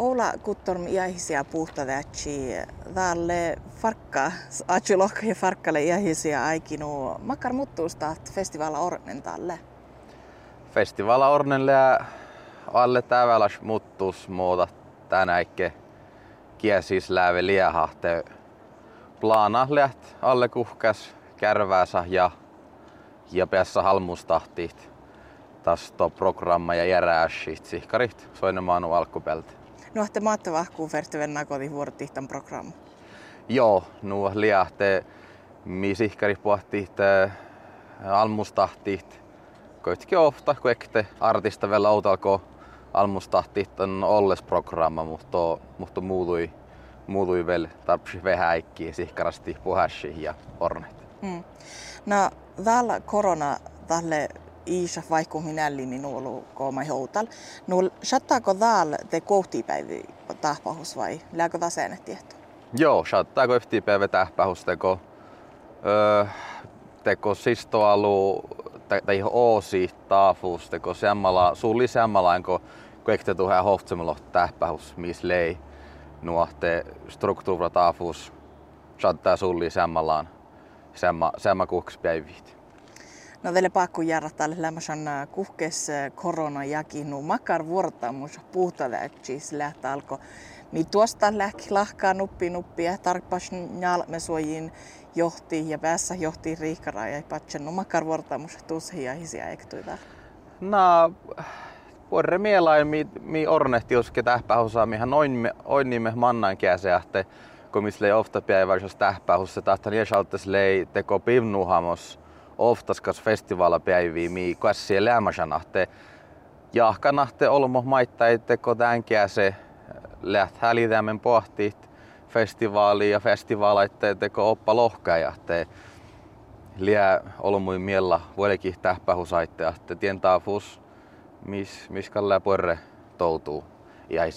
Oula kuttorm iähisiä puhtadätsi tälle farkka, atjulohka ja farkkalle iähisiä aikinu. Makkar muttuusta festivala ornen tälle. Festivala ornelle alle täväläs muttuus muuta tänäikke kiesis läve liehahte plana läht alle kuhkas kärväänsä ja ja päässä halmustahtit tasto programma ja järääsit sihkarit. Soinemaanu alkupelti. No, että maatte vahkuu vertyven koti vuorotihtan programma. Joo, nuo liahte mi sihkari pohtiht almustahtit. Koitki ofta, kun ekte artista vielä outalko almustahtit on olles programma, mutta, mutta muutui, muutui vielä tarpsi vähäikki sihkarasti puhassi ja ornet. Mm. No, täällä korona tälle iisa vaikku minälli minuulu kooma joutal. No, shattaako täällä te kohtipäivi tahpahus vai lääkö taseen tieto? Joo, shattaako yhtipäivä tahpahus teko, öö, teko sistoalu tai oosi taafus teko semmala, suuli semmalain ko kuekte tuhe hohtsemalo tähpähus mis lei nuohte struktuura taafus shattaa suuli semmalaan semma, semma kuhkspäivit. No teille pakko jäädä tälle lämmösen kuhkes korona jakinu makar vuorottamus puhtalle, siis alko. Mi tuosta lähki lahkaa nuppi nuppi ja tarkpas suojin johti ja päässä johti riikkara ja patsen no makar vuorottamus tuossa ja hisiä ektuita. No, vuorre mielain mi, mi ornehti uske tähpähusaa, mihän oin, oin nimme mannan käseähte, kun misle ofta päiväisessä tähpähussa tahtan jäsaltas lei teko pivnuhamos oftaskas festivaalapäiviä, mi kassi lämmäsanahte. Jahkanahte olmo maittai teko tänkeä se läht hälitämen pohtit festivaali ja festivaalaitte teko oppa lohkajahte. Liä olmui miellä vuodekin tähpähusaitte, tientää fus, mis, mis kalla porre toutuu ja ei